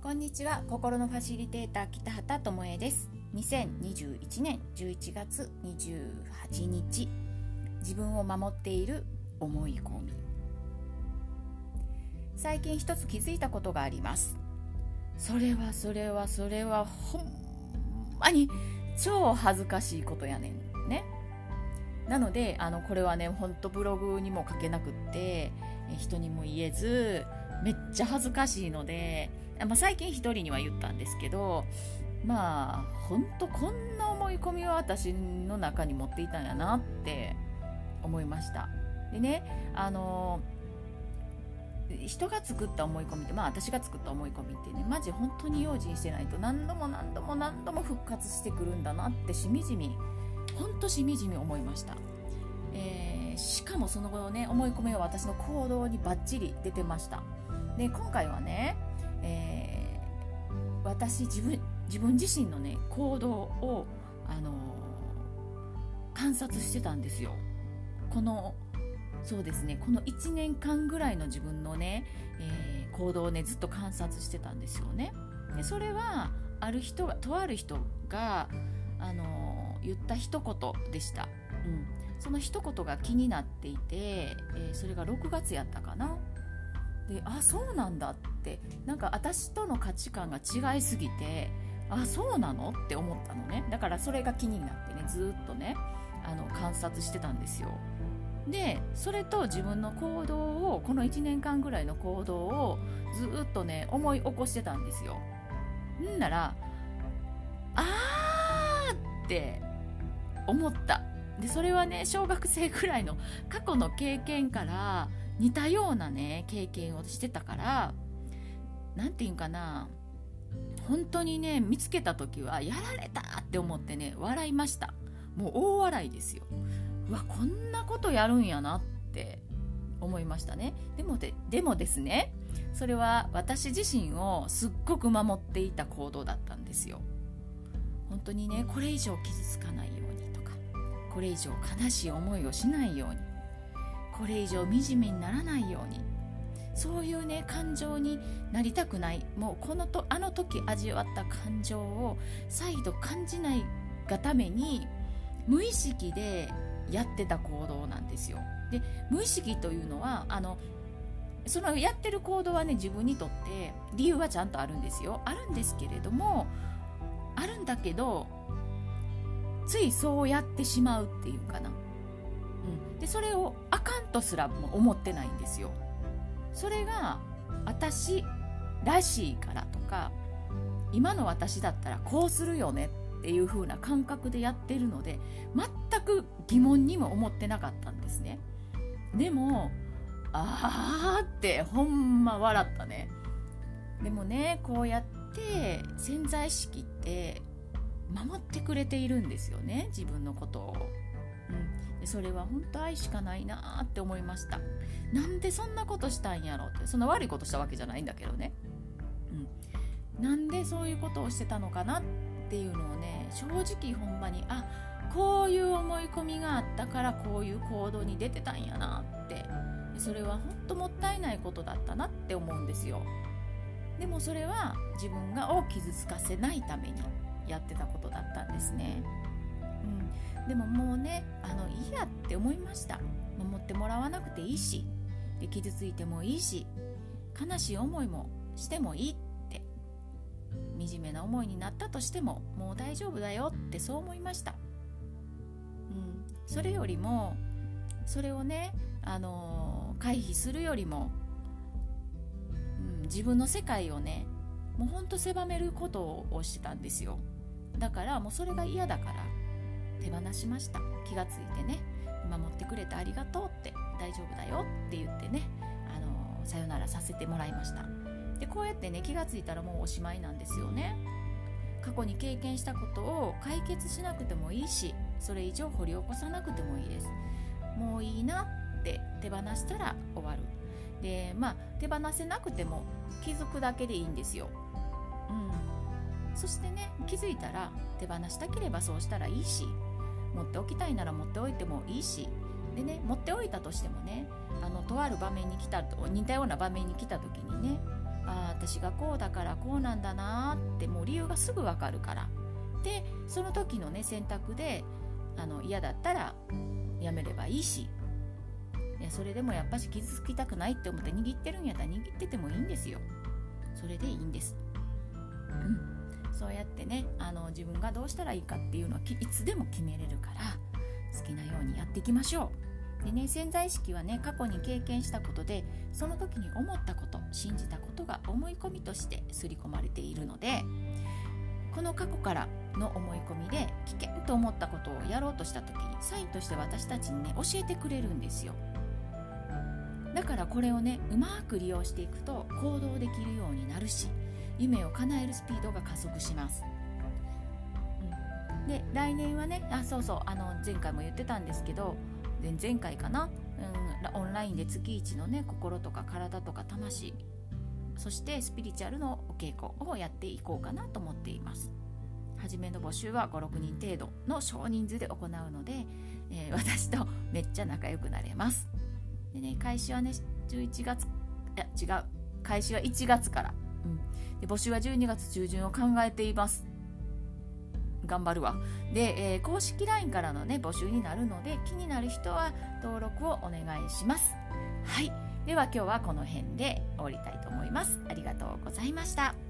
こんにちは。心のファシリテーター北畑智恵です。2021年11月28日。自分を守っている思い込み。最近一つ気づいたことがあります。それはそれはそれはほんまに超恥ずかしいことやねんね。なのであのこれはねほんとブログにも書けなくって人にも言えずめっちゃ恥ずかしいので、まあ、最近1人には言ったんですけどまあほんとこんな思い込みを私の中に持っていたんやなって思いました。でねあの人が作った思い込みってまあ私が作った思い込みってねマジ本当に用心してないと何度も何度も何度も復活してくるんだなってしみじみ本当しみじみ思いました、えー、しかもその後ね思い込みは私の行動にバッチリ出てました。で今回はね、えー、私自分自分自身のね行動を、あのー、観察してたんですよ。このそうですねこの1年間ぐらいの自分のね、えー、行動をねずっと観察してたんですよね。でそれはある人がとある人が、あの、言った一言でした、うん、その一言が気になっていて、えー、それが6月やったかな。であそうなんだって。なんか私との価値観が違いすぎてあそうなのって思ったのね。だからそれが気になってねずっとねあの観察してたんですよ。でそれと自分の行動をこの1年間ぐらいの行動をずっとね思い起こしてたんですよ。んならあーって思った。でそれはね小学生ぐらいの過去の経験から似たようなね経験をしてたから何て言うんかな本当にね見つけた時はやられたって思ってね笑いました。もう大笑いですよ。うわこんなことやるんやなって思いましたね。でもででもですねそれは私自身をすっごく守っていた行動だったんですよ。本当にねこれ以上傷つかない。ようにとかこれ以上悲しい思いをしないように。これ以上惨めにならないように。そういうね感情になりたくない。もうこのとあの時味わった感情を再度感じないがために無意識でやってた行動なんですよ。で無意識というのはあのそのやってる行動はね自分にとって理由はちゃんとあるんですよ。あるんですけれどもあるんだけどついそうやってしまうっていうかな。うん。でそれをあかんとすらも思ってないんですよ。それが私らしいからとか今の私だったらこうするよねっていう風な感覚でやってるので全く疑問にも思ってなかったんですね。でもあーってほんま笑ったね。でもねこうやって潜在意識って守ってくれているんですよね自分のことを。でそれは本当愛しかないなって思いました。なんでそんなことしたんやろって。そんな悪いことしたわけじゃないんだけどね、うん、なんでそういうことをしてたのかなっていうのをね正直ほんまにあこういう思い込みがあったからこういう行動に出てたんやなって。それは本当もったいないことだったなって思うんですよ。でもそれは自分がを傷つかせないために。やってたことだったんですね。うん、でももうねあのいいやって思いました。守ってもらわなくていいしで傷ついてもいいし悲しい思いもしてもいいって惨めな思いになったとしてももう大丈夫だよってそう思いました、うん、それよりもそれをね、あのー、回避するよりも、うん、自分の世界をねもうほんと狭めることをしてたんですよ。だからもうそれが嫌だから手放しました。気がついてね。守ってくれてありがとうって大丈夫だよって言ってね。あのさよならさせてもらいました。でこうやってね気がついたらもうおしまいなんですよね。過去に経験したことを解決しなくてもいいしそれ以上掘り起こさなくてもいいです。もういいなって手放したら終わる。でまあ手放せなくても気づくだけでいいんですよ。そしてね気づいたら手放したければそうしたらいいし持っておきたいなら持っておいてもいいしでね持っておいたとしてもねあのとある場面に来たと似たような場面に来た時にねあ私がこうだからこうなんだなってもう理由がすぐわかるから。でその時のね選択であの嫌だったらやめればいいし。いやそれでもやっぱし傷つきたくないって思って握ってるんやったら握っててもいいんですよ。それでいいんです。うん。そうやってねあの自分がどうしたらいいかっていうのはいつでも決めれるから好きなようにやっていきましょう。でね潜在意識はね過去に経験したことでその時に思ったこと信じたことが思い込みとして刷り込まれているのでこの過去からの思い込みで危険と思ったことをやろうとした時にサインとして私たちにね教えてくれるんですよ。だからこれをねうまく利用していくと行動できるようになるし夢を叶えるスピードが加速します、で来年はねあそうそうあの前回も言ってたんですけど前回かな、うん、オンラインで月一のね心とか体とか魂。そしてスピリチュアルのお稽古をやっていこうかなと思っています。初めの募集は56人程度の少人数で行うので、えー、私とめっちゃ仲良くなれます。でね開始はね11月いや違う。開始は1月から、うん、で募集は12月中旬を考えています。頑張るわ。で、えー、公式 LINE からのね募集になるので気になる人は登録をお願いします。はい。では今日はこの辺で終わりたいと思います。ありがとうございました。